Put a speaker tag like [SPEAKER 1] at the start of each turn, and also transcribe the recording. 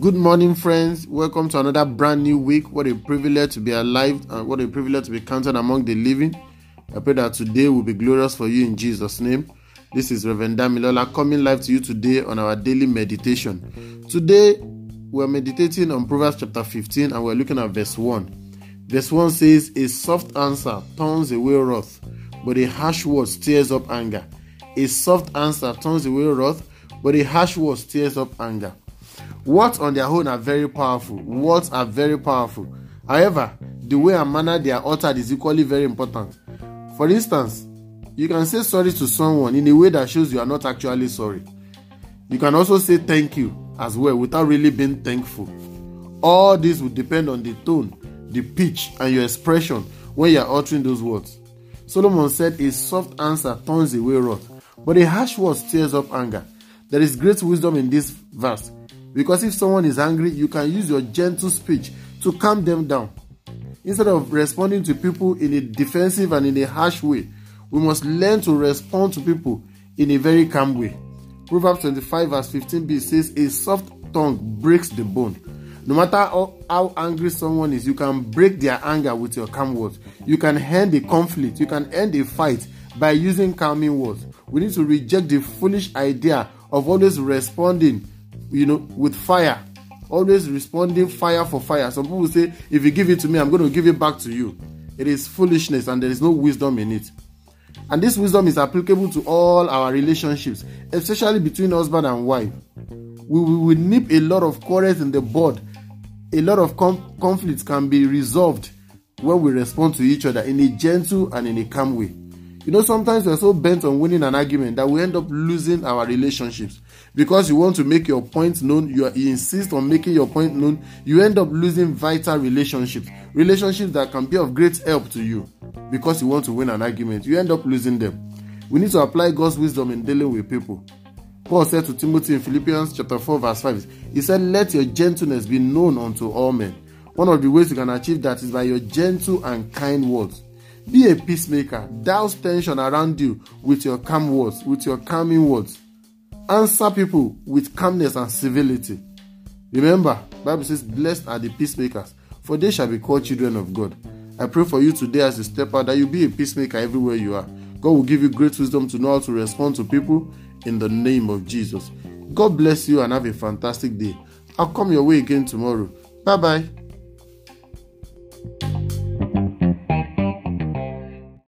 [SPEAKER 1] Good morning, friends. Welcome to another brand new week. What a privilege to be alive and what a privilege to be counted among the living. I pray that today will be glorious for you in Jesus' name. This is Reverend Damilola coming live to you today on our daily meditation. Today, we're meditating on Proverbs chapter 15 and we're looking at verse 1. Verse 1 says, A soft answer turns away wrath, but a harsh word stirs up anger. A soft answer turns away wrath, but a harsh word stirs up anger. Words on their own are very powerful. Words are very powerful. However, the way and manner they are uttered is equally very important. For instance, you can say sorry to someone in a way that shows you are not actually sorry. You can also say thank you as well without really being thankful. All this will depend on the tone, the pitch, and your expression when you are uttering those words. Solomon said, A soft answer turns away wrath, but a harsh word stirs up anger. There is great wisdom in this verse because if someone is angry, you can use your gentle speech to calm them down. Instead of responding to people in a defensive and in a harsh way, we must learn to respond to people in a very calm way. Proverbs 25, verse 15b says, A soft tongue breaks the bone. No matter how, how, angry someone is, you can break their anger with your calm words. You can end a conflict, you can end a fight by using calming words. We need to reject the foolish idea of always responding you know, with fire. Always responding fire for fire. Some people say, if you give it to me, I'm going to give it back to you. It is foolishness and there is no wisdom in it. And this wisdom is applicable to all our relationships, especially between husband and wife. We will nip a lot of quarrels in the bud. A lot of com- conflicts can be resolved when we respond to each other in a gentle and in a calm way. You know, sometimes we're so bent on winning an argument that we end up losing our relationships because you want to make your point known, you, are, you insist on making your point known, you end up losing vital relationships, relationships that can be of great help to you because you want to win an argument. You end up losing them. We need to apply God's wisdom in dealing with people. Paul said to Timothy in Philippians chapter 4, verse 5, he said, Let your gentleness be known unto all men. One of the ways you can achieve that is by your gentle and kind words. Be a peacemaker. Douse tension around you with your calm words, with your calming words. Answer people with calmness and civility. Remember, Bible says, Blessed are the peacemakers, for they shall be called children of God. I pray for you today as you step out that you be a peacemaker everywhere you are. God will give you great wisdom to know how to respond to people in the name of Jesus. God bless you and have a fantastic day. I'll come your way again tomorrow. Bye bye.